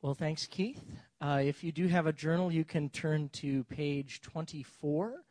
Well, thanks, Keith. Uh, if you do have a journal, you can turn to page 24,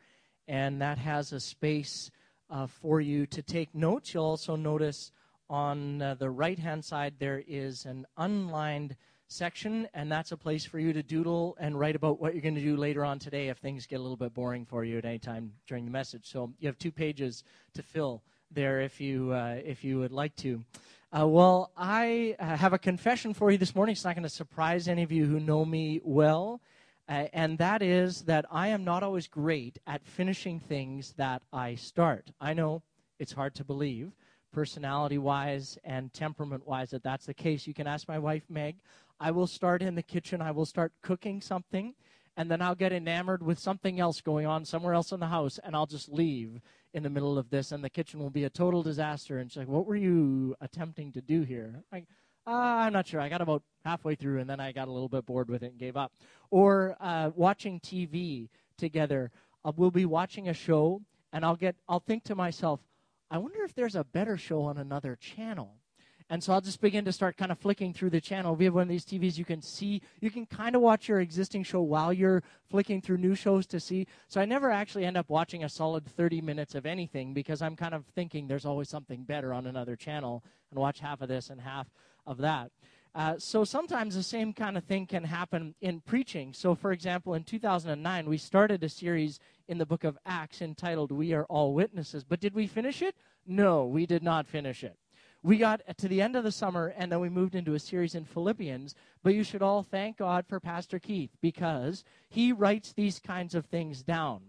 and that has a space uh, for you to take notes. You'll also notice on uh, the right hand side there is an unlined section, and that's a place for you to doodle and write about what you're going to do later on today if things get a little bit boring for you at any time during the message. So you have two pages to fill there if you, uh, if you would like to. Uh, well, I uh, have a confession for you this morning. It's not going to surprise any of you who know me well. Uh, and that is that I am not always great at finishing things that I start. I know it's hard to believe, personality wise and temperament wise, that that's the case. You can ask my wife, Meg. I will start in the kitchen, I will start cooking something, and then I'll get enamored with something else going on somewhere else in the house, and I'll just leave in the middle of this, and the kitchen will be a total disaster. And she's like, What were you attempting to do here? Like, uh, I'm not sure. I got about halfway through, and then I got a little bit bored with it and gave up. Or uh, watching TV together. Uh, we'll be watching a show, and I'll get, I'll think to myself, I wonder if there's a better show on another channel. And so I'll just begin to start kind of flicking through the channel. We have one of these TVs you can see, you can kind of watch your existing show while you're flicking through new shows to see. So I never actually end up watching a solid 30 minutes of anything because I'm kind of thinking there's always something better on another channel and watch half of this and half of that. Uh, so sometimes the same kind of thing can happen in preaching. So, for example, in 2009, we started a series in the book of Acts entitled We Are All Witnesses. But did we finish it? No, we did not finish it we got to the end of the summer and then we moved into a series in Philippians. But you should all thank God for Pastor Keith because he writes these kinds of things down.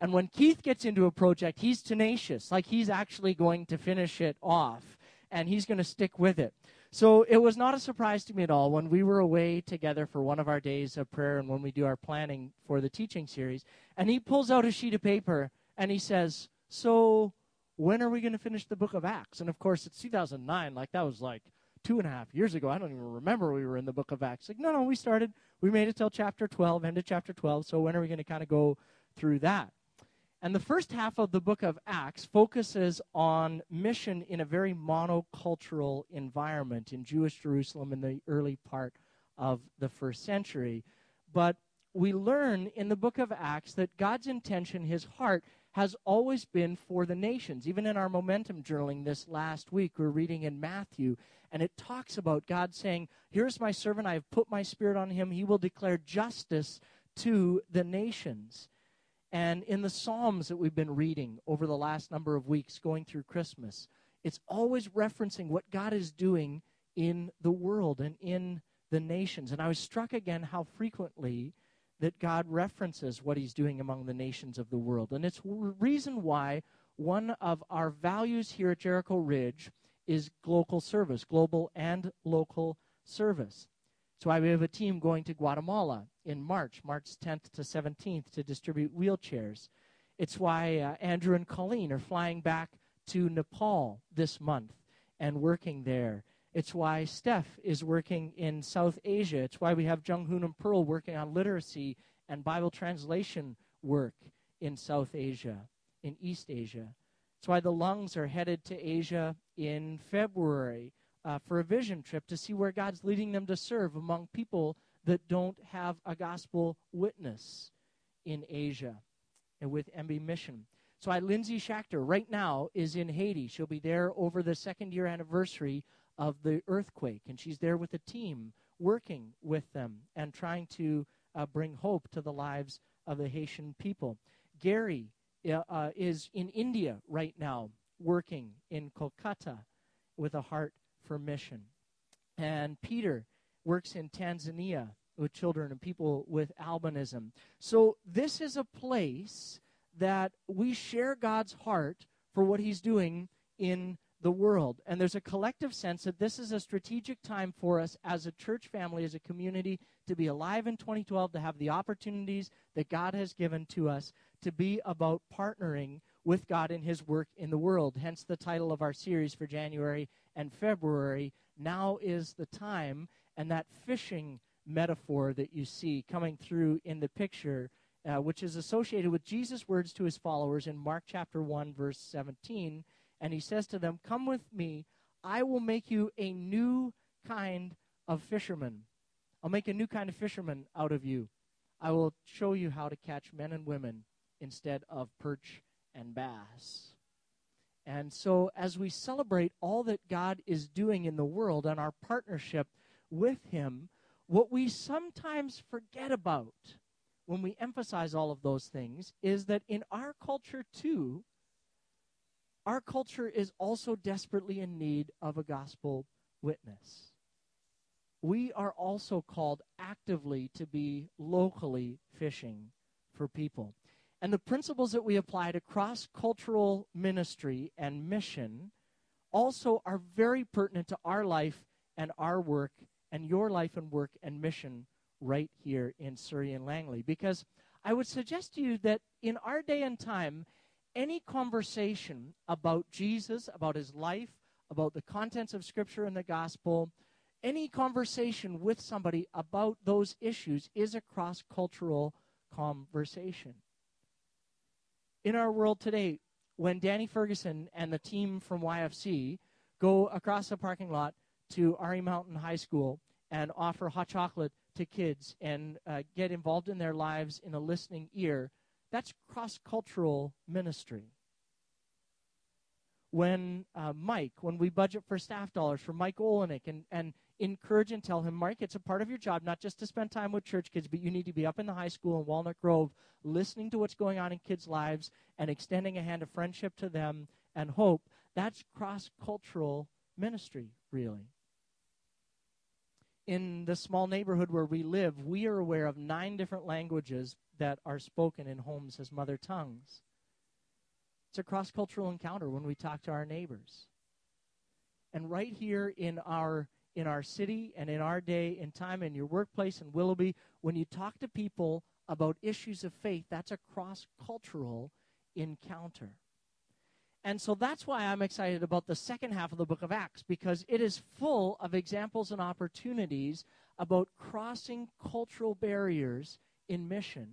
And when Keith gets into a project, he's tenacious, like he's actually going to finish it off and he's going to stick with it. So it was not a surprise to me at all when we were away together for one of our days of prayer and when we do our planning for the teaching series. And he pulls out a sheet of paper and he says, So when are we going to finish the book of Acts? And of course, it's 2009. Like, that was like two and a half years ago. I don't even remember we were in the book of Acts. Like, no, no, we started, we made it till chapter 12, end of chapter 12. So when are we going to kind of go through that? And the first half of the book of Acts focuses on mission in a very monocultural environment in Jewish Jerusalem in the early part of the first century. But we learn in the book of Acts that God's intention, his heart, has always been for the nations. Even in our momentum journaling this last week, we're reading in Matthew, and it talks about God saying, Here's my servant, I have put my spirit on him. He will declare justice to the nations. And in the Psalms that we've been reading over the last number of weeks going through Christmas, it's always referencing what God is doing in the world and in the nations. And I was struck again how frequently that God references what he's doing among the nations of the world. And it's reason why one of our values here at Jericho Ridge is local service, global and local service. That's why we have a team going to Guatemala in March, March 10th to 17th, to distribute wheelchairs. It's why uh, Andrew and Colleen are flying back to Nepal this month and working there. It's why Steph is working in South Asia. It's why we have Jung Hoon and Pearl working on literacy and Bible translation work in South Asia, in East Asia. It's why the lungs are headed to Asia in February uh, for a vision trip to see where God's leading them to serve among people that don't have a gospel witness in Asia and with MB Mission. So I, Lindsay Schachter, right now is in Haiti. She'll be there over the second year anniversary of the earthquake, and she's there with a team working with them and trying to uh, bring hope to the lives of the Haitian people. Gary uh, uh, is in India right now, working in Kolkata with a heart for mission. And Peter works in Tanzania with children and people with albinism. So, this is a place that we share God's heart for what He's doing in the world. And there's a collective sense that this is a strategic time for us as a church family, as a community, to be alive in 2012, to have the opportunities that God has given to us to be about partnering with God in His work in the world. Hence the title of our series for January and February Now is the Time. And that fishing metaphor that you see coming through in the picture. Uh, which is associated with Jesus' words to his followers in Mark chapter 1, verse 17 and he says to them, Come with me, I will make you a new kind of fisherman. I'll make a new kind of fisherman out of you. I will show you how to catch men and women instead of perch and bass. And so, as we celebrate all that God is doing in the world and our partnership with Him, what we sometimes forget about when we emphasize all of those things is that in our culture, too, our culture is also desperately in need of a gospel witness. We are also called actively to be locally fishing for people. And the principles that we apply to cross cultural ministry and mission also are very pertinent to our life and our work and your life and work and mission right here in Surrey and Langley. Because I would suggest to you that in our day and time, any conversation about Jesus, about his life, about the contents of Scripture and the gospel, any conversation with somebody about those issues is a cross cultural conversation. In our world today, when Danny Ferguson and the team from YFC go across the parking lot to R.E. Mountain High School and offer hot chocolate to kids and uh, get involved in their lives in a listening ear, that's cross cultural ministry. When uh, Mike, when we budget for staff dollars for Mike Olenek and, and encourage and tell him, Mike, it's a part of your job not just to spend time with church kids, but you need to be up in the high school in Walnut Grove, listening to what's going on in kids' lives and extending a hand of friendship to them and hope. That's cross cultural ministry, really. In the small neighborhood where we live, we are aware of nine different languages that are spoken in homes as mother tongues. It's a cross cultural encounter when we talk to our neighbors. And right here in our in our city and in our day and time in your workplace in Willoughby, when you talk to people about issues of faith, that's a cross cultural encounter. And so that's why I'm excited about the second half of the book of Acts, because it is full of examples and opportunities about crossing cultural barriers in mission,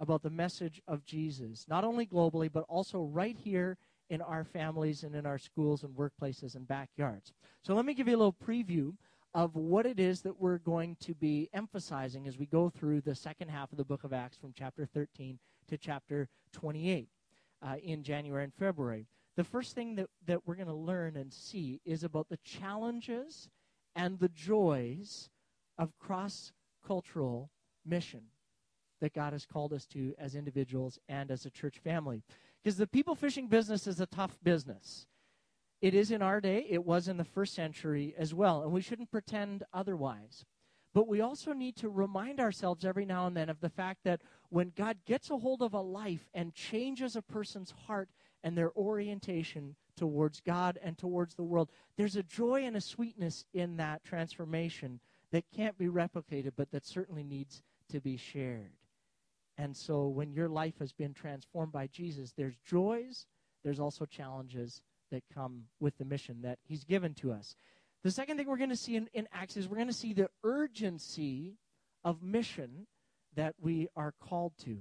about the message of Jesus, not only globally, but also right here in our families and in our schools and workplaces and backyards. So let me give you a little preview of what it is that we're going to be emphasizing as we go through the second half of the book of Acts from chapter 13 to chapter 28 uh, in January and February. The first thing that, that we're going to learn and see is about the challenges and the joys of cross cultural mission that God has called us to as individuals and as a church family. Because the people fishing business is a tough business. It is in our day, it was in the first century as well, and we shouldn't pretend otherwise. But we also need to remind ourselves every now and then of the fact that when God gets a hold of a life and changes a person's heart and their orientation towards God and towards the world, there's a joy and a sweetness in that transformation that can't be replicated, but that certainly needs to be shared. And so when your life has been transformed by Jesus, there's joys, there's also challenges that come with the mission that he's given to us. The second thing we're going to see in, in Acts is we're going to see the urgency of mission that we are called to.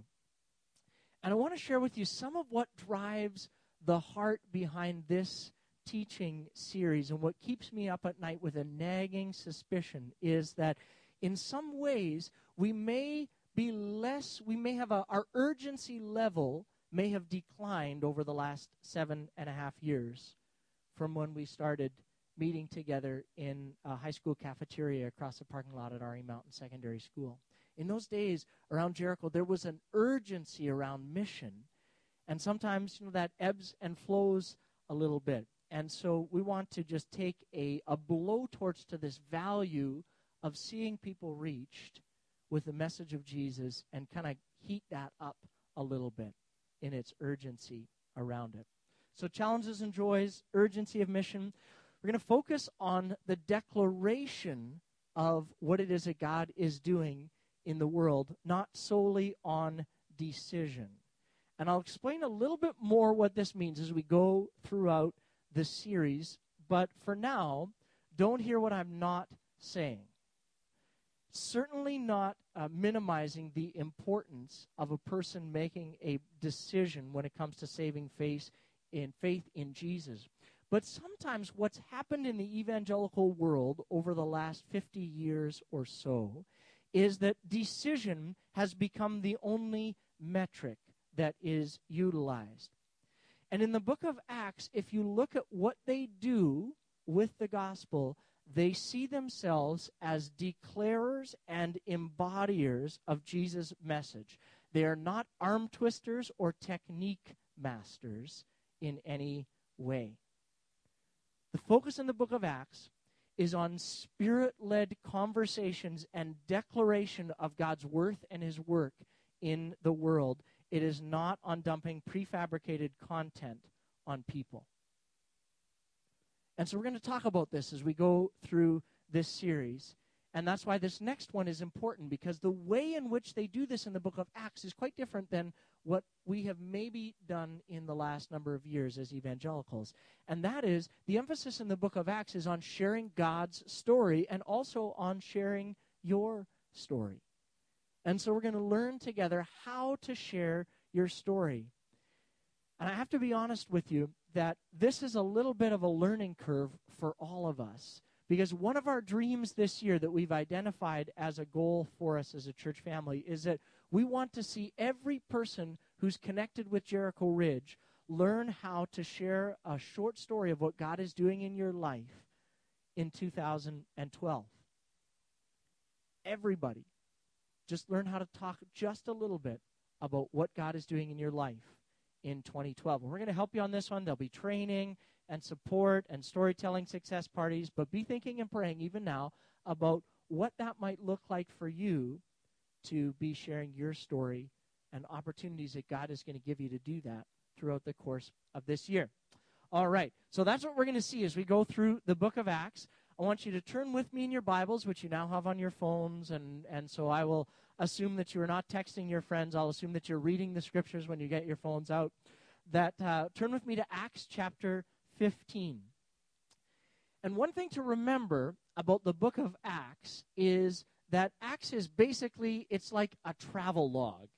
And I want to share with you some of what drives the heart behind this teaching series and what keeps me up at night with a nagging suspicion is that in some ways we may be less, we may have a, our urgency level may have declined over the last seven and a half years from when we started meeting together in a high school cafeteria across the parking lot at R.E. Mountain Secondary School. In those days around Jericho, there was an urgency around mission, and sometimes you know that ebbs and flows a little bit. And so we want to just take a, a blowtorch to this value of seeing people reached with the message of Jesus and kind of heat that up a little bit in its urgency around it. So, challenges and joys, urgency of mission. We're going to focus on the declaration of what it is that God is doing in the world, not solely on decision. And I'll explain a little bit more what this means as we go throughout the series. But for now, don't hear what I'm not saying certainly not uh, minimizing the importance of a person making a decision when it comes to saving faith in faith in Jesus. But sometimes what's happened in the evangelical world over the last 50 years or so is that decision has become the only metric that is utilized. And in the book of Acts, if you look at what they do with the gospel, they see themselves as declarers and embodiers of Jesus' message. They are not arm twisters or technique masters in any way. The focus in the book of Acts is on spirit led conversations and declaration of God's worth and his work in the world. It is not on dumping prefabricated content on people. And so we're going to talk about this as we go through this series. And that's why this next one is important because the way in which they do this in the book of Acts is quite different than what we have maybe done in the last number of years as evangelicals. And that is the emphasis in the book of Acts is on sharing God's story and also on sharing your story. And so we're going to learn together how to share your story. And I have to be honest with you that this is a little bit of a learning curve for all of us. Because one of our dreams this year that we've identified as a goal for us as a church family is that we want to see every person who's connected with Jericho Ridge learn how to share a short story of what God is doing in your life in 2012. Everybody. Just learn how to talk just a little bit about what God is doing in your life in 2012. And we're going to help you on this one. There'll be training and support and storytelling success parties, but be thinking and praying even now about what that might look like for you to be sharing your story and opportunities that God is going to give you to do that throughout the course of this year. All right, so that's what we're going to see as we go through the book of Acts. I want you to turn with me in your Bibles, which you now have on your phones, and, and so I will assume that you are not texting your friends. I'll assume that you're reading the scriptures when you get your phones out. That uh, turn with me to Acts chapter 15. And one thing to remember about the book of Acts is that Acts is basically it's like a travel log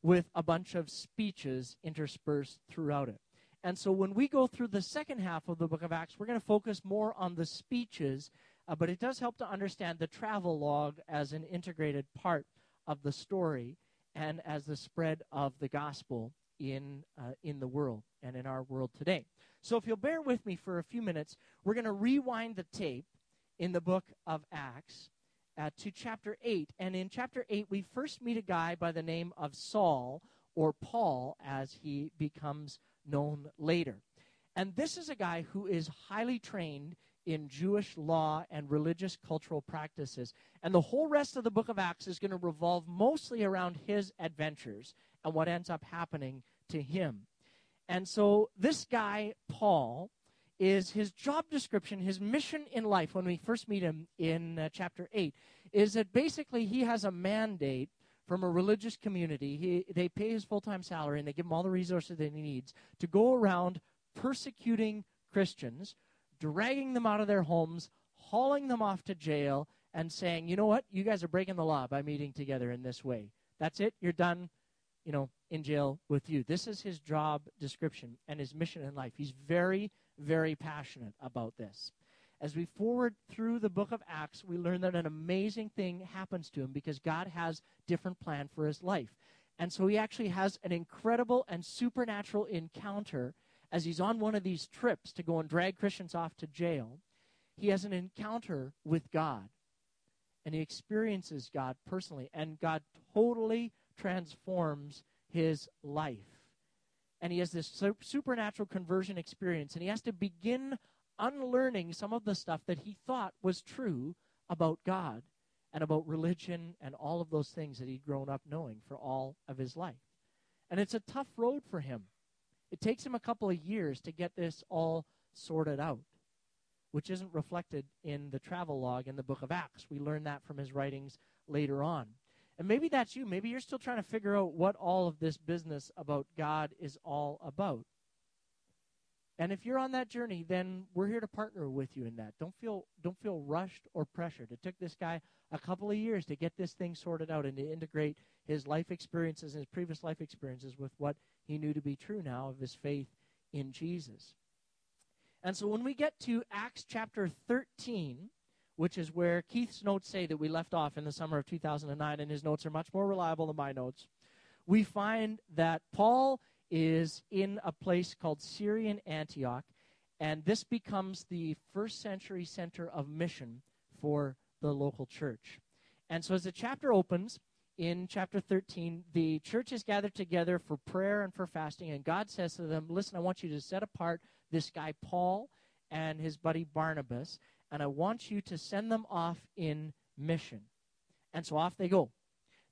with a bunch of speeches interspersed throughout it. And so when we go through the second half of the book of Acts, we're going to focus more on the speeches, uh, but it does help to understand the travel log as an integrated part of the story and as the spread of the gospel in, uh, in the world and in our world today. So if you'll bear with me for a few minutes, we're going to rewind the tape in the book of Acts uh, to chapter 8. And in chapter 8, we first meet a guy by the name of Saul, or Paul, as he becomes known later. And this is a guy who is highly trained in Jewish law and religious cultural practices. And the whole rest of the book of Acts is going to revolve mostly around his adventures and what ends up happening to him. And so this guy, Paul, is his job description, his mission in life when we first meet him in uh, chapter 8, is that basically he has a mandate from a religious community. He, they pay his full time salary and they give him all the resources that he needs to go around persecuting Christians, dragging them out of their homes, hauling them off to jail, and saying, you know what, you guys are breaking the law by meeting together in this way. That's it, you're done you know, in jail with you. This is his job description and his mission in life. He's very, very passionate about this. As we forward through the book of Acts, we learn that an amazing thing happens to him because God has different plan for his life. And so he actually has an incredible and supernatural encounter as he's on one of these trips to go and drag Christians off to jail. He has an encounter with God. And he experiences God personally. And God totally transforms his life. And he has this supernatural conversion experience, and he has to begin unlearning some of the stuff that he thought was true about God and about religion and all of those things that he'd grown up knowing for all of his life. And it's a tough road for him. It takes him a couple of years to get this all sorted out, which isn't reflected in the travel log in the book of Acts. We learn that from his writings later on. And maybe that's you. Maybe you're still trying to figure out what all of this business about God is all about. And if you're on that journey, then we're here to partner with you in that. Don't feel don't feel rushed or pressured. It took this guy a couple of years to get this thing sorted out and to integrate his life experiences and his previous life experiences with what he knew to be true now of his faith in Jesus. And so when we get to Acts chapter 13, which is where Keith's notes say that we left off in the summer of 2009, and his notes are much more reliable than my notes, we find that Paul is in a place called Syrian Antioch, and this becomes the first century center of mission for the local church. And so as the chapter opens, in chapter 13, the church is gathered together for prayer and for fasting, and God says to them, Listen, I want you to set apart this guy Paul and his buddy Barnabas, and I want you to send them off in mission. And so off they go.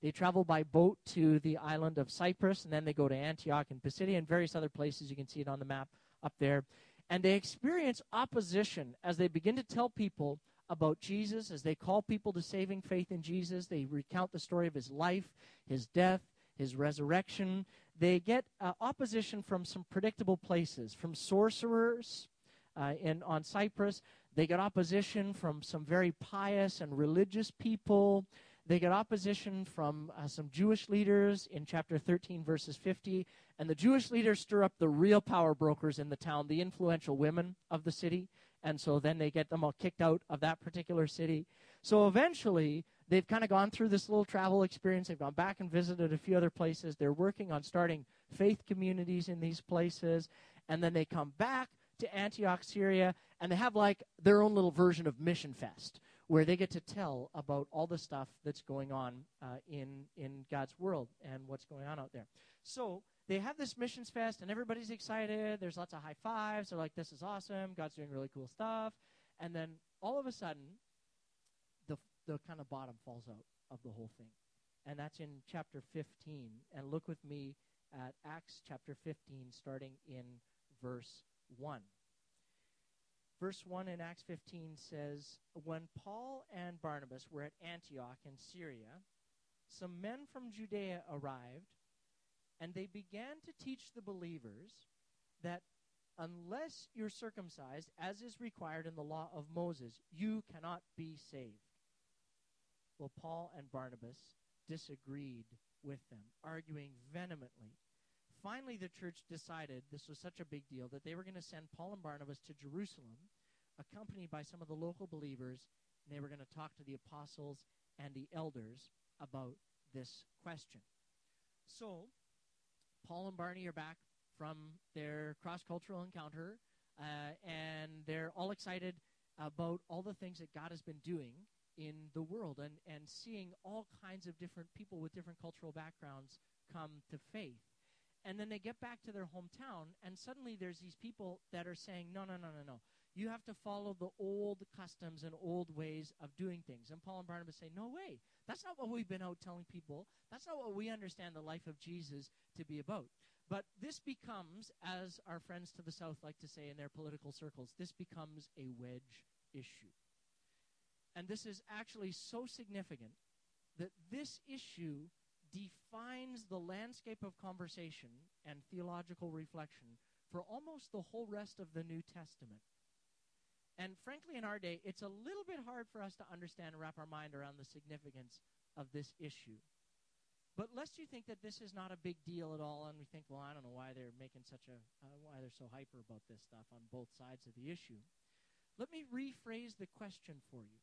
They travel by boat to the island of Cyprus, and then they go to Antioch and Pisidia and various other places. You can see it on the map up there. And they experience opposition as they begin to tell people about Jesus, as they call people to saving faith in Jesus. They recount the story of his life, his death, his resurrection. They get uh, opposition from some predictable places, from sorcerers uh, in, on Cyprus. They get opposition from some very pious and religious people. They get opposition from uh, some Jewish leaders in chapter 13, verses 50. And the Jewish leaders stir up the real power brokers in the town, the influential women of the city. And so then they get them all kicked out of that particular city. So eventually, they've kind of gone through this little travel experience. They've gone back and visited a few other places. They're working on starting faith communities in these places. And then they come back to Antioch, Syria, and they have like their own little version of Mission Fest where they get to tell about all the stuff that's going on uh, in in God's world and what's going on out there. So they have this missions fest, and everybody's excited. There's lots of high fives. They're like, "This is awesome! God's doing really cool stuff." And then all of a sudden, the the kind of bottom falls out of the whole thing, and that's in chapter 15. And look with me at Acts chapter 15, starting in verse one. Verse 1 in Acts 15 says When Paul and Barnabas were at Antioch in Syria, some men from Judea arrived, and they began to teach the believers that unless you're circumcised, as is required in the law of Moses, you cannot be saved. Well, Paul and Barnabas disagreed with them, arguing vehemently. Finally, the church decided this was such a big deal that they were going to send Paul and Barnabas to Jerusalem, accompanied by some of the local believers, and they were going to talk to the apostles and the elders about this question. So, Paul and Barney are back from their cross cultural encounter, uh, and they're all excited about all the things that God has been doing in the world and, and seeing all kinds of different people with different cultural backgrounds come to faith. And then they get back to their hometown, and suddenly there's these people that are saying, No, no, no, no, no. You have to follow the old customs and old ways of doing things. And Paul and Barnabas say, No way. That's not what we've been out telling people. That's not what we understand the life of Jesus to be about. But this becomes, as our friends to the south like to say in their political circles, this becomes a wedge issue. And this is actually so significant that this issue defines the landscape of conversation and theological reflection for almost the whole rest of the New Testament. And frankly, in our day, it's a little bit hard for us to understand and wrap our mind around the significance of this issue. But lest you think that this is not a big deal at all, and we think, well, I don't know why they're making such a, uh, why they're so hyper about this stuff on both sides of the issue. Let me rephrase the question for you.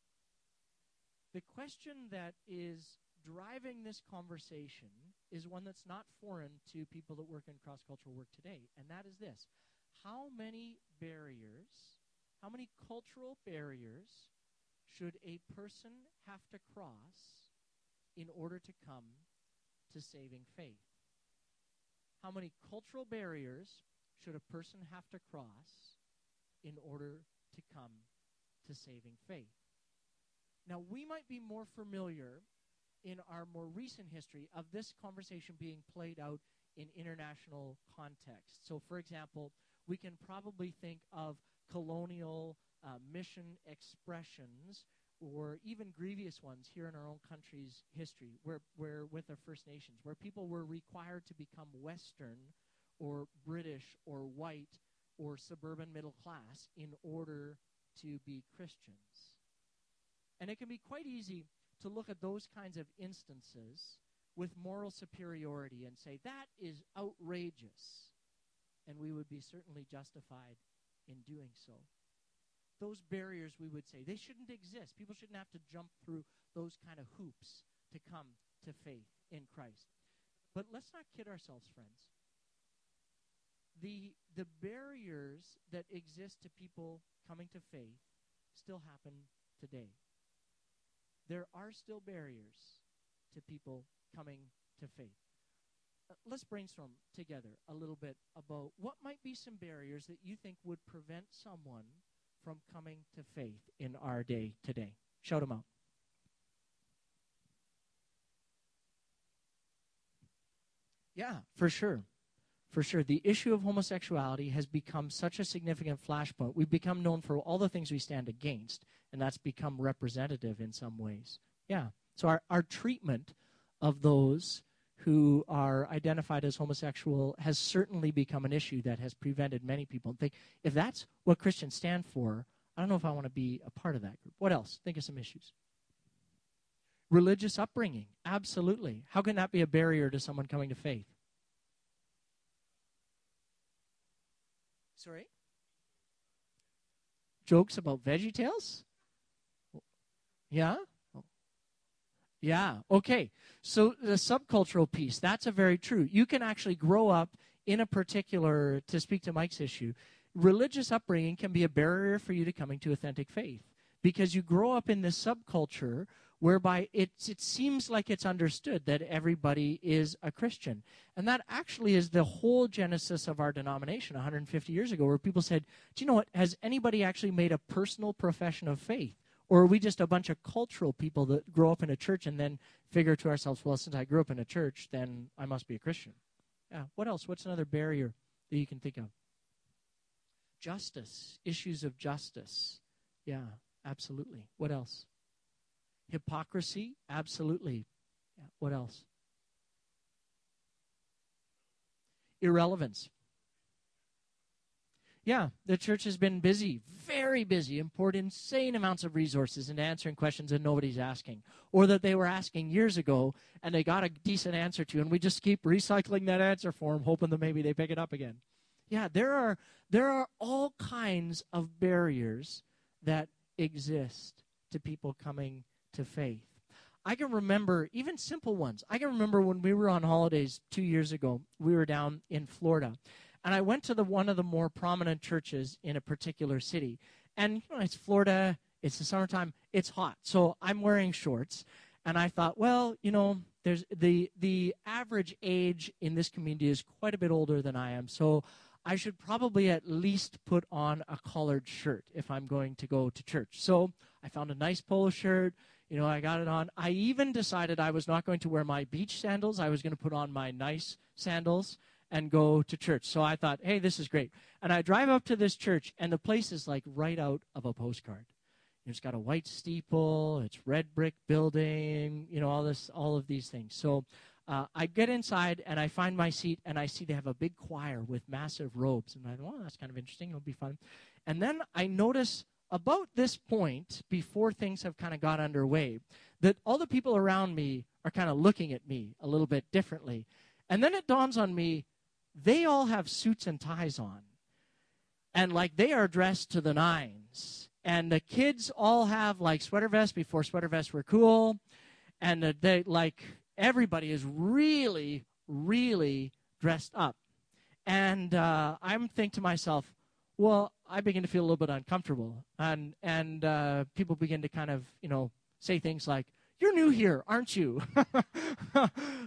The question that is driving this conversation is one that's not foreign to people that work in cross cultural work today, and that is this How many barriers, how many cultural barriers should a person have to cross in order to come to saving faith? How many cultural barriers should a person have to cross in order to come to saving faith? Now, we might be more familiar in our more recent history of this conversation being played out in international context. So, for example, we can probably think of colonial uh, mission expressions or even grievous ones here in our own country's history, where, where with the First Nations, where people were required to become Western or British or white or suburban middle class in order to be Christians. And it can be quite easy to look at those kinds of instances with moral superiority and say, that is outrageous. And we would be certainly justified in doing so. those barriers, we would say. They shouldn't exist. People shouldn't have to jump through those kind of hoops to come to faith in Christ. But let's not kid ourselves, friends. The, the barriers that exist to people coming to faith still happen today. There are still barriers to people coming to faith. Uh, let's brainstorm together a little bit about what might be some barriers that you think would prevent someone from coming to faith in our day today. Shout them out. Yeah, for sure. For sure. The issue of homosexuality has become such a significant flashpoint. We've become known for all the things we stand against, and that's become representative in some ways. Yeah. So our, our treatment of those who are identified as homosexual has certainly become an issue that has prevented many people. Think if that's what Christians stand for, I don't know if I want to be a part of that group. What else? Think of some issues. Religious upbringing, absolutely. How can that be a barrier to someone coming to faith? Sorry? Jokes about Veggie Tales? Yeah? Yeah, okay. So the subcultural piece, that's a very true. You can actually grow up in a particular, to speak to Mike's issue, religious upbringing can be a barrier for you to coming to authentic faith because you grow up in this subculture whereby it, it seems like it's understood that everybody is a Christian. And that actually is the whole genesis of our denomination 150 years ago, where people said, Do you know what? Has anybody actually made a personal profession of faith? Or are we just a bunch of cultural people that grow up in a church and then figure to ourselves, well, since I grew up in a church, then I must be a Christian? Yeah. What else? What's another barrier that you can think of? Justice, issues of justice. Yeah, absolutely. What else? Hypocrisy, absolutely. Yeah. What else? Irrelevance. Yeah, the church has been busy, very busy, and poured insane amounts of resources into answering questions that nobody's asking, or that they were asking years ago and they got a decent answer to, and we just keep recycling that answer for them, hoping that maybe they pick it up again. Yeah, there are there are all kinds of barriers that exist to people coming to faith. I can remember even simple ones. I can remember when we were on holidays two years ago. We were down in Florida, and I went to the one of the more prominent churches in a particular city. And you know, it's Florida, it's the summertime, it's hot. So I'm wearing shorts. And I thought, well, you know, there's the the average age in this community is quite a bit older than I am. So I should probably at least put on a collared shirt if I'm going to go to church. So I found a nice polo shirt. You know, I got it on. I even decided I was not going to wear my beach sandals. I was going to put on my nice sandals and go to church. So I thought, hey, this is great. And I drive up to this church, and the place is like right out of a postcard. It's got a white steeple, it's red brick building, you know, all this, all of these things. So uh, I get inside and I find my seat, and I see they have a big choir with massive robes, and I thought, well, that's kind of interesting. It'll be fun. And then I notice about this point, before things have kind of got underway, that all the people around me are kind of looking at me a little bit differently. And then it dawns on me they all have suits and ties on. And like they are dressed to the nines. And the kids all have like sweater vests before sweater vests were cool. And they like everybody is really, really dressed up. And uh, I'm thinking to myself, well, I begin to feel a little bit uncomfortable. And, and uh, people begin to kind of, you know, say things like, you're new here, aren't you?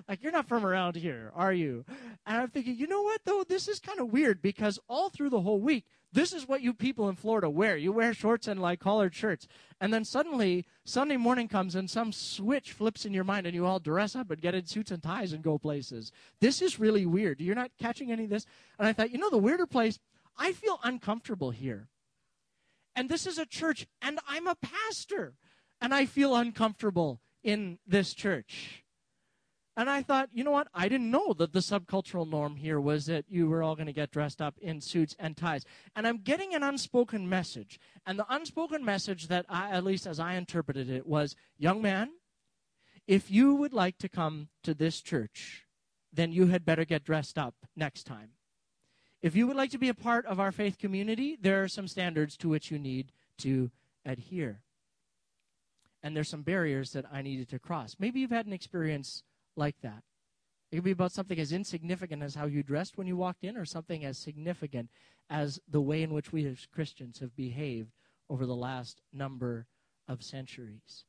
like, you're not from around here, are you? And I'm thinking, you know what, though? This is kind of weird because all through the whole week, this is what you people in Florida wear. You wear shorts and like collared shirts. And then suddenly, Sunday morning comes and some switch flips in your mind and you all dress up and get in suits and ties and go places. This is really weird. You're not catching any of this? And I thought, you know, the weirder place, I feel uncomfortable here. And this is a church, and I'm a pastor, and I feel uncomfortable in this church. And I thought, you know what? I didn't know that the subcultural norm here was that you were all going to get dressed up in suits and ties. And I'm getting an unspoken message. And the unspoken message that I, at least as I interpreted it, was young man, if you would like to come to this church, then you had better get dressed up next time. If you would like to be a part of our faith community, there are some standards to which you need to adhere. And there's some barriers that I needed to cross. Maybe you've had an experience like that. It could be about something as insignificant as how you dressed when you walked in, or something as significant as the way in which we as Christians have behaved over the last number of centuries.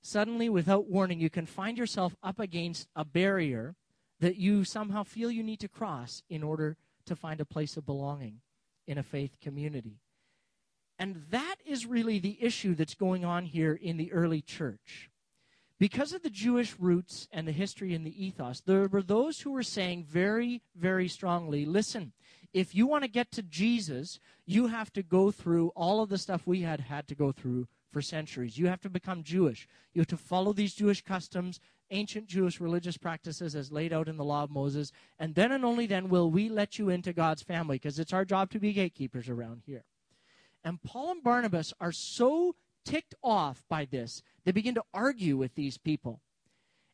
Suddenly, without warning, you can find yourself up against a barrier that you somehow feel you need to cross in order to find a place of belonging in a faith community. And that is really the issue that's going on here in the early church. Because of the Jewish roots and the history and the ethos, there were those who were saying very, very strongly listen, if you want to get to Jesus, you have to go through all of the stuff we had had to go through for centuries. You have to become Jewish. You have to follow these Jewish customs, ancient Jewish religious practices as laid out in the law of Moses, and then and only then will we let you into God's family because it's our job to be gatekeepers around here. And Paul and Barnabas are so ticked off by this, they begin to argue with these people.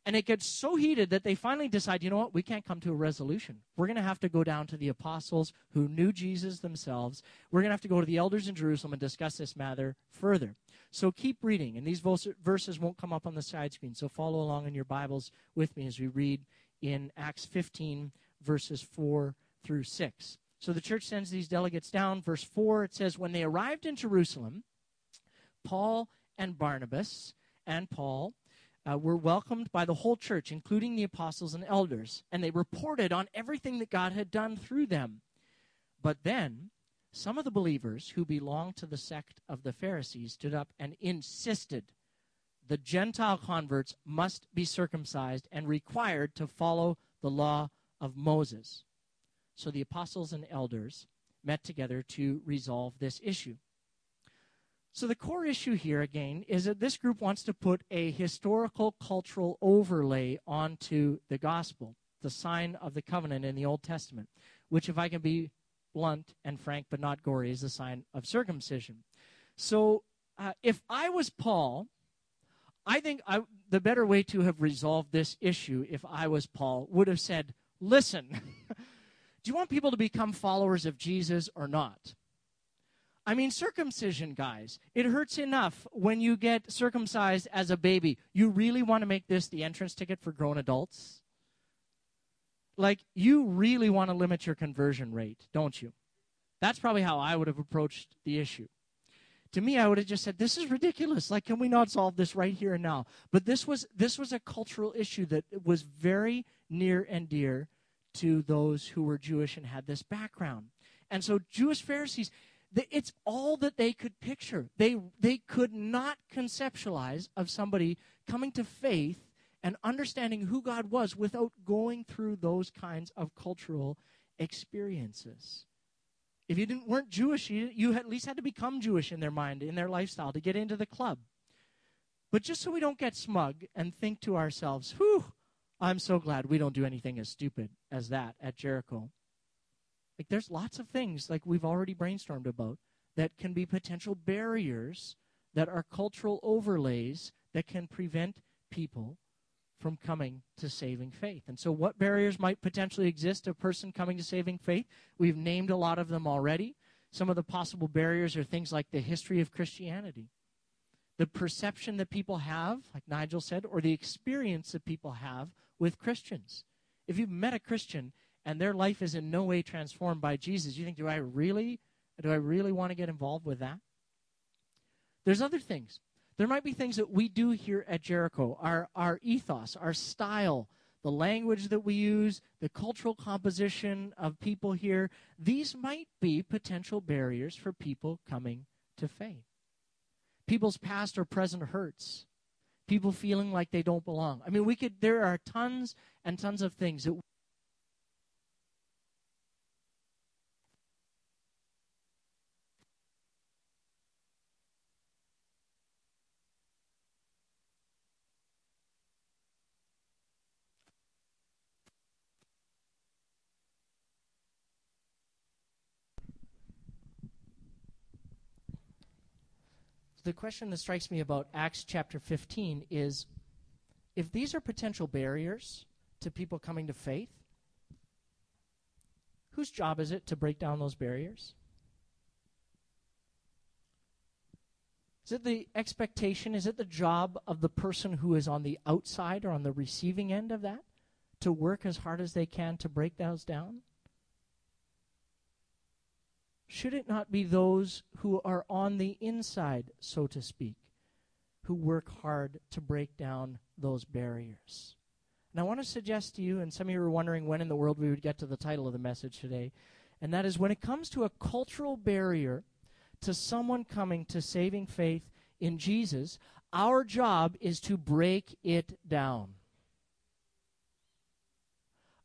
And it gets so heated that they finally decide, you know what, we can't come to a resolution. We're going to have to go down to the apostles who knew Jesus themselves. We're going to have to go to the elders in Jerusalem and discuss this matter further. So keep reading, and these verses won't come up on the side screen. So follow along in your Bibles with me as we read in Acts 15, verses 4 through 6. So the church sends these delegates down. Verse 4, it says, When they arrived in Jerusalem, Paul and Barnabas and Paul uh, were welcomed by the whole church, including the apostles and elders, and they reported on everything that God had done through them. But then some of the believers who belonged to the sect of the Pharisees stood up and insisted the Gentile converts must be circumcised and required to follow the law of Moses. So the apostles and elders met together to resolve this issue. So, the core issue here, again, is that this group wants to put a historical cultural overlay onto the gospel, the sign of the covenant in the Old Testament, which, if I can be blunt and frank but not gory, is the sign of circumcision. So, uh, if I was Paul, I think I, the better way to have resolved this issue, if I was Paul, would have said, Listen, do you want people to become followers of Jesus or not? I mean, circumcision, guys. It hurts enough when you get circumcised as a baby. You really want to make this the entrance ticket for grown adults? Like, you really want to limit your conversion rate, don't you? That's probably how I would have approached the issue. To me, I would have just said, "This is ridiculous. Like, can we not solve this right here and now?" But this was this was a cultural issue that was very near and dear to those who were Jewish and had this background. And so, Jewish Pharisees, it's all that they could picture. They, they could not conceptualize of somebody coming to faith and understanding who God was without going through those kinds of cultural experiences. If you didn't, weren't Jewish, you, you at least had to become Jewish in their mind, in their lifestyle, to get into the club. But just so we don't get smug and think to ourselves, whew, I'm so glad we don't do anything as stupid as that at Jericho. Like there's lots of things like we've already brainstormed about that can be potential barriers that are cultural overlays that can prevent people from coming to saving faith. And so what barriers might potentially exist a person coming to saving faith? We've named a lot of them already. Some of the possible barriers are things like the history of Christianity, the perception that people have, like Nigel said, or the experience that people have with Christians. If you've met a Christian and their life is in no way transformed by Jesus, you think, do I really, do I really want to get involved with that? There's other things. There might be things that we do here at Jericho, our, our ethos, our style, the language that we use, the cultural composition of people here. These might be potential barriers for people coming to faith. People's past or present hurts. People feeling like they don't belong. I mean, we could, there are tons and tons of things that the question that strikes me about Acts chapter 15 is if these are potential barriers to people coming to faith, whose job is it to break down those barriers? Is it the expectation? Is it the job of the person who is on the outside or on the receiving end of that to work as hard as they can to break those down? Should it not be those who are on the inside, so to speak, who work hard to break down those barriers? And I want to suggest to you, and some of you are wondering when in the world we would get to the title of the message today, and that is when it comes to a cultural barrier to someone coming to saving faith in Jesus, our job is to break it down.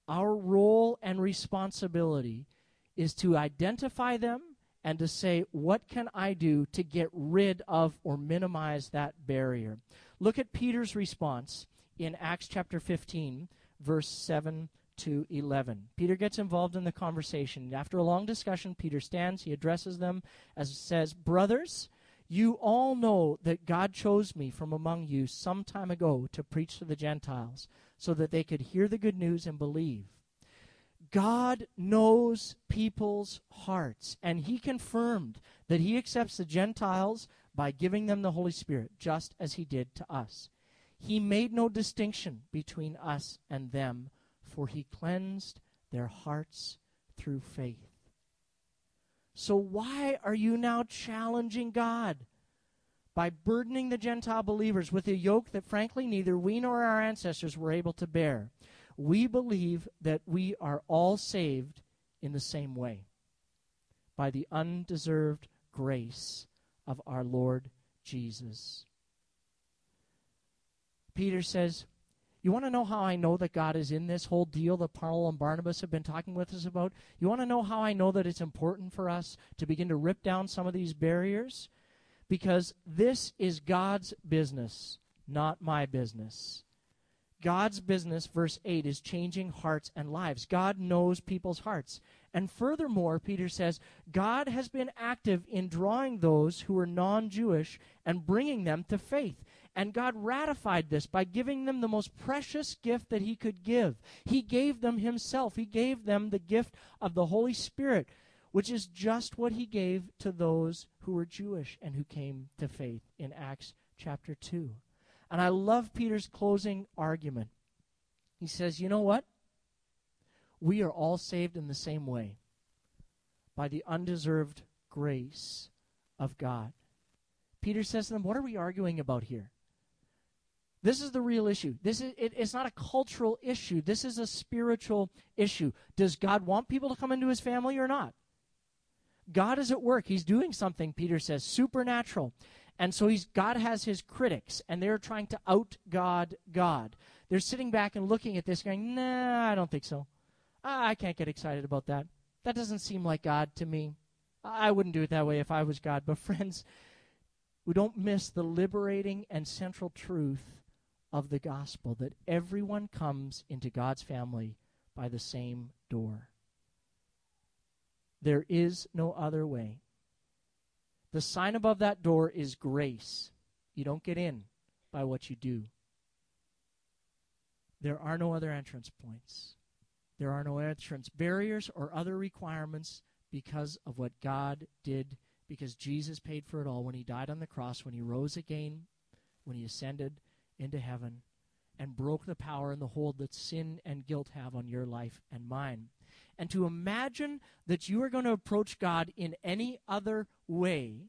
Our role and responsibility is to identify them and to say, what can I do to get rid of or minimize that barrier? Look at Peter's response in Acts chapter 15, verse 7 to 11. Peter gets involved in the conversation. After a long discussion, Peter stands, he addresses them as says, Brothers, you all know that God chose me from among you some time ago to preach to the Gentiles, so that they could hear the good news and believe. God knows people's hearts, and He confirmed that He accepts the Gentiles by giving them the Holy Spirit, just as He did to us. He made no distinction between us and them, for He cleansed their hearts through faith. So, why are you now challenging God? By burdening the Gentile believers with a yoke that, frankly, neither we nor our ancestors were able to bear we believe that we are all saved in the same way by the undeserved grace of our Lord Jesus. Peter says, You want to know how I know that God is in this whole deal that Paul and Barnabas have been talking with us about? You want to know how I know that it's important for us to begin to rip down some of these barriers? Because this is God's business, not my business. God's business, verse 8, is changing hearts and lives. God knows people's hearts. And furthermore, Peter says, God has been active in drawing those who are non Jewish and bringing them to faith. And God ratified this by giving them the most precious gift that He could give. He gave them Himself, He gave them the gift of the Holy Spirit, which is just what He gave to those who were Jewish and who came to faith in Acts chapter 2. And I love Peter's closing argument. He says, You know what? We are all saved in the same way by the undeserved grace of God. Peter says to them, What are we arguing about here? This is the real issue. This is it, it's not a cultural issue. This is a spiritual issue. Does God want people to come into his family or not? God is at work. He's doing something, Peter says, supernatural. And so he's God has his critics, and they're trying to out God God. They're sitting back and looking at this, going, "Nah, I don't think so. I can't get excited about that. That doesn't seem like God to me. I wouldn't do it that way if I was God." But friends, we don't miss the liberating and central truth of the gospel that everyone comes into God's family by the same door. There is no other way. The sign above that door is grace. You don't get in by what you do. There are no other entrance points. There are no entrance barriers or other requirements because of what God did, because Jesus paid for it all when he died on the cross, when he rose again, when he ascended into heaven, and broke the power and the hold that sin and guilt have on your life and mine. And to imagine that you are going to approach God in any other way,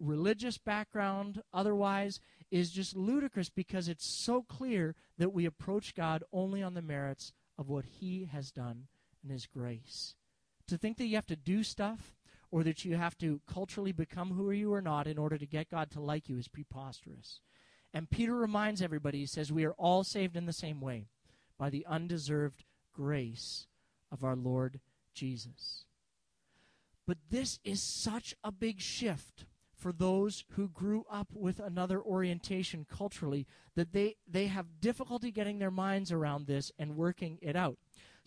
religious background, otherwise, is just ludicrous because it's so clear that we approach God only on the merits of what He has done and His grace. To think that you have to do stuff or that you have to culturally become who you are not in order to get God to like you is preposterous. And Peter reminds everybody, he says, we are all saved in the same way by the undeserved grace of our Lord Jesus. But this is such a big shift for those who grew up with another orientation culturally that they, they have difficulty getting their minds around this and working it out.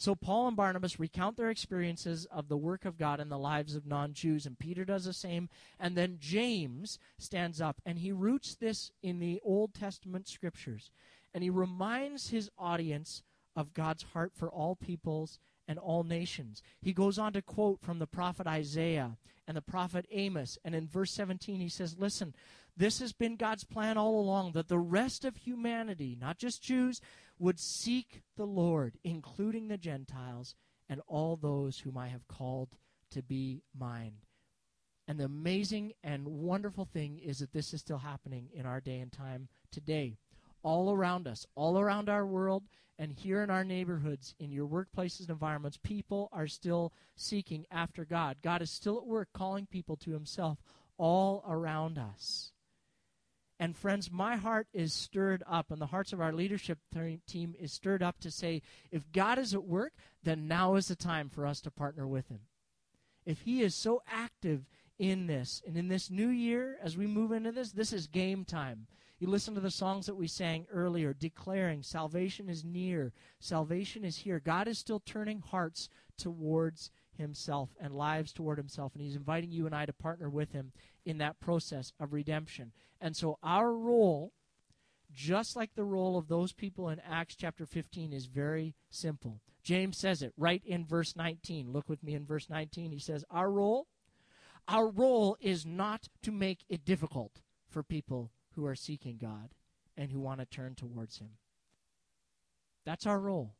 So Paul and Barnabas recount their experiences of the work of God in the lives of non Jews, and Peter does the same. And then James stands up and he roots this in the Old Testament scriptures. And he reminds his audience of God's heart for all peoples and all nations. He goes on to quote from the prophet Isaiah and the prophet Amos. And in verse 17, he says, Listen, this has been God's plan all along that the rest of humanity, not just Jews, would seek the Lord, including the Gentiles and all those whom I have called to be mine. And the amazing and wonderful thing is that this is still happening in our day and time today. All around us, all around our world, and here in our neighborhoods, in your workplaces and environments, people are still seeking after God. God is still at work calling people to Himself all around us. And friends, my heart is stirred up, and the hearts of our leadership team is stirred up to say, if God is at work, then now is the time for us to partner with Him. If He is so active in this, and in this new year, as we move into this, this is game time. You listen to the songs that we sang earlier, declaring salvation is near, salvation is here. God is still turning hearts towards himself and lives toward himself. And he's inviting you and I to partner with him in that process of redemption. And so our role, just like the role of those people in Acts chapter 15, is very simple. James says it right in verse 19. Look with me in verse 19. He says, Our role, our role is not to make it difficult for people who are seeking God and who want to turn towards him. That's our role.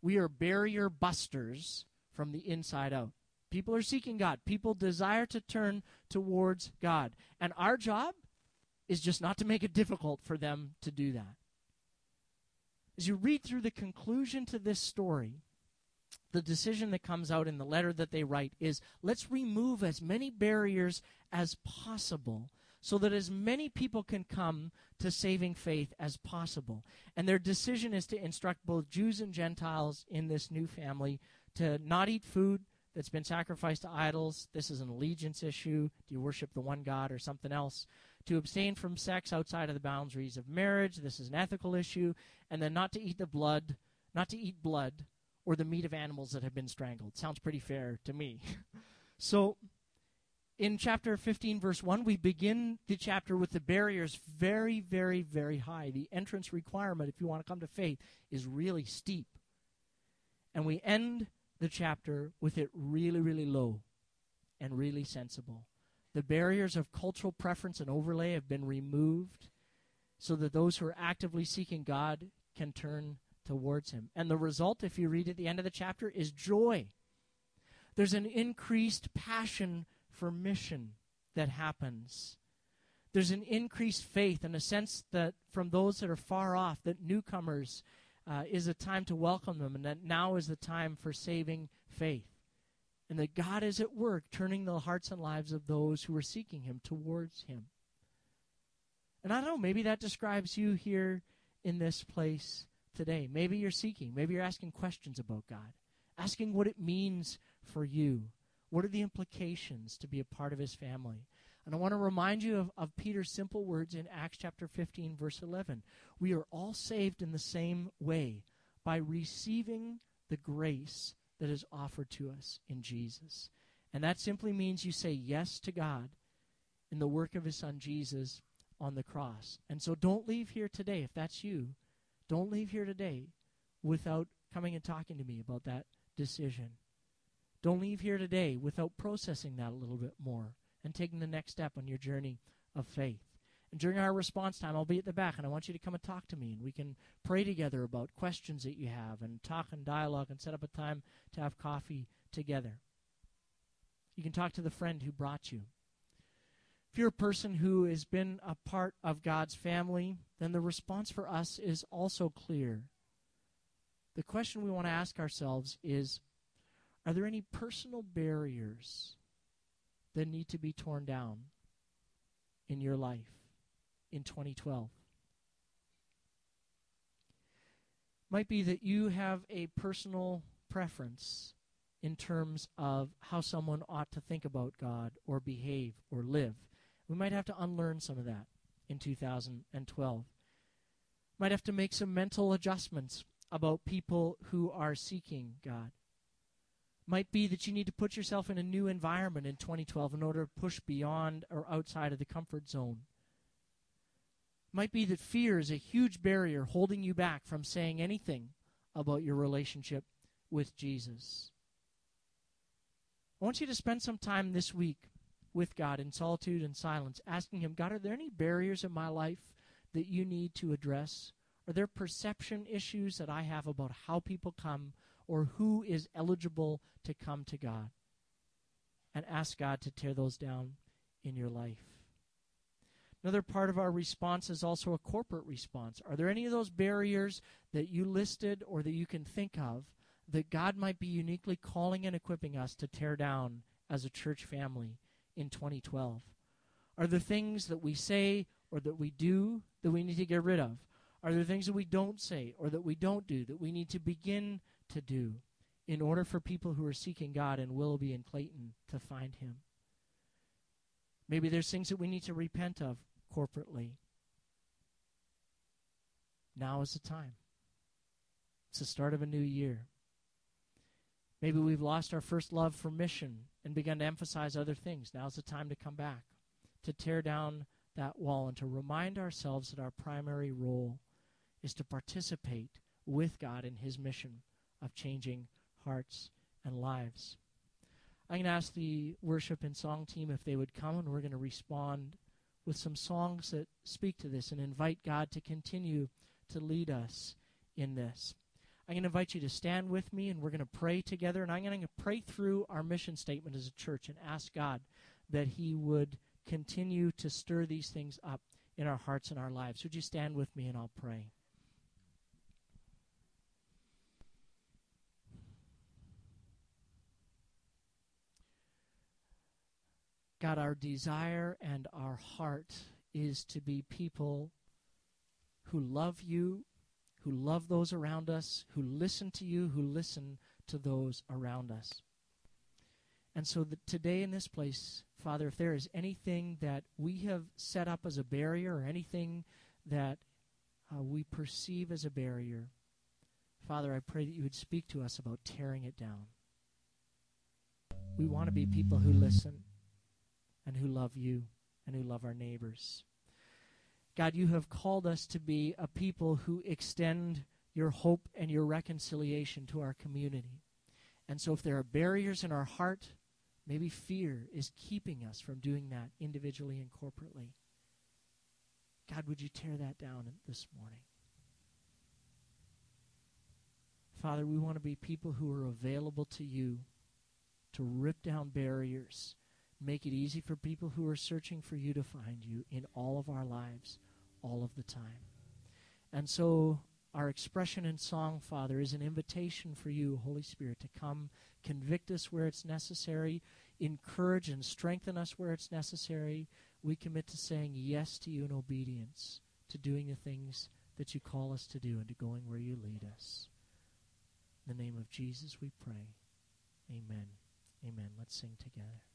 We are barrier busters from the inside out. People are seeking God. People desire to turn towards God. And our job is just not to make it difficult for them to do that. As you read through the conclusion to this story, the decision that comes out in the letter that they write is let's remove as many barriers as possible so that as many people can come to saving faith as possible. And their decision is to instruct both Jews and Gentiles in this new family to not eat food that's been sacrificed to idols. This is an allegiance issue. Do you worship the one God or something else? To abstain from sex outside of the boundaries of marriage. This is an ethical issue. And then not to eat the blood, not to eat blood or the meat of animals that have been strangled. Sounds pretty fair to me. so in chapter 15, verse 1, we begin the chapter with the barriers very, very, very high. The entrance requirement, if you want to come to faith, is really steep. And we end the chapter with it really, really low and really sensible. The barriers of cultural preference and overlay have been removed so that those who are actively seeking God can turn towards Him. And the result, if you read at the end of the chapter, is joy. There's an increased passion for mission that happens. There's an increased faith and a sense that from those that are far off, that newcomers uh, is a time to welcome them, and that now is the time for saving faith. And that God is at work turning the hearts and lives of those who are seeking Him towards Him. And I don't know, maybe that describes you here in this place today. Maybe you're seeking, maybe you're asking questions about God, asking what it means for you. What are the implications to be a part of His family? And I want to remind you of, of Peter's simple words in Acts chapter 15, verse 11. We are all saved in the same way by receiving the grace that is offered to us in Jesus. And that simply means you say yes to God in the work of His Son Jesus on the cross. And so don't leave here today, if that's you, don't leave here today without coming and talking to me about that decision. Don't leave here today without processing that a little bit more and taking the next step on your journey of faith. And during our response time, I'll be at the back, and I want you to come and talk to me, and we can pray together about questions that you have, and talk and dialogue, and set up a time to have coffee together. You can talk to the friend who brought you. If you're a person who has been a part of God's family, then the response for us is also clear. The question we want to ask ourselves is Are there any personal barriers that need to be torn down in your life in 2012. Might be that you have a personal preference in terms of how someone ought to think about God or behave or live. We might have to unlearn some of that in 2012. Might have to make some mental adjustments about people who are seeking God might be that you need to put yourself in a new environment in 2012 in order to push beyond or outside of the comfort zone. Might be that fear is a huge barrier holding you back from saying anything about your relationship with Jesus. I want you to spend some time this week with God in solitude and silence, asking Him, God, are there any barriers in my life that you need to address? Are there perception issues that I have about how people come or who is eligible to come to God? And ask God to tear those down in your life. Another part of our response is also a corporate response. Are there any of those barriers that you listed or that you can think of that God might be uniquely calling and equipping us to tear down as a church family in 2012? Are there things that we say or that we do that we need to get rid of? Are there things that we don't say or that we don't do that we need to begin to do in order for people who are seeking God in Willoughby and Clayton to find Him? Maybe there's things that we need to repent of corporately. Now is the time. It's the start of a new year. Maybe we've lost our first love for mission and begun to emphasize other things. Now's the time to come back, to tear down that wall, and to remind ourselves that our primary role is to participate with God in His mission of changing hearts and lives. I'm going to ask the worship and song team if they would come, and we're going to respond with some songs that speak to this and invite God to continue to lead us in this. I'm going to invite you to stand with me and we're going to pray together. And I'm going to pray through our mission statement as a church and ask God that He would continue to stir these things up in our hearts and our lives. Would you stand with me and I'll pray? God, our desire and our heart is to be people who love you, who love those around us, who listen to you, who listen to those around us. And so today in this place, Father, if there is anything that we have set up as a barrier or anything that uh, we perceive as a barrier, Father, I pray that you would speak to us about tearing it down. We want to be people who listen and who love you and who love our neighbors. God, you have called us to be a people who extend your hope and your reconciliation to our community. And so, if there are barriers in our heart, maybe fear is keeping us from doing that individually and corporately. God, would you tear that down this morning? Father, we want to be people who are available to you to rip down barriers Make it easy for people who are searching for you to find you in all of our lives, all of the time. And so, our expression in song, Father, is an invitation for you, Holy Spirit, to come convict us where it's necessary, encourage and strengthen us where it's necessary. We commit to saying yes to you in obedience, to doing the things that you call us to do, and to going where you lead us. In the name of Jesus we pray. Amen. Amen. Let's sing together.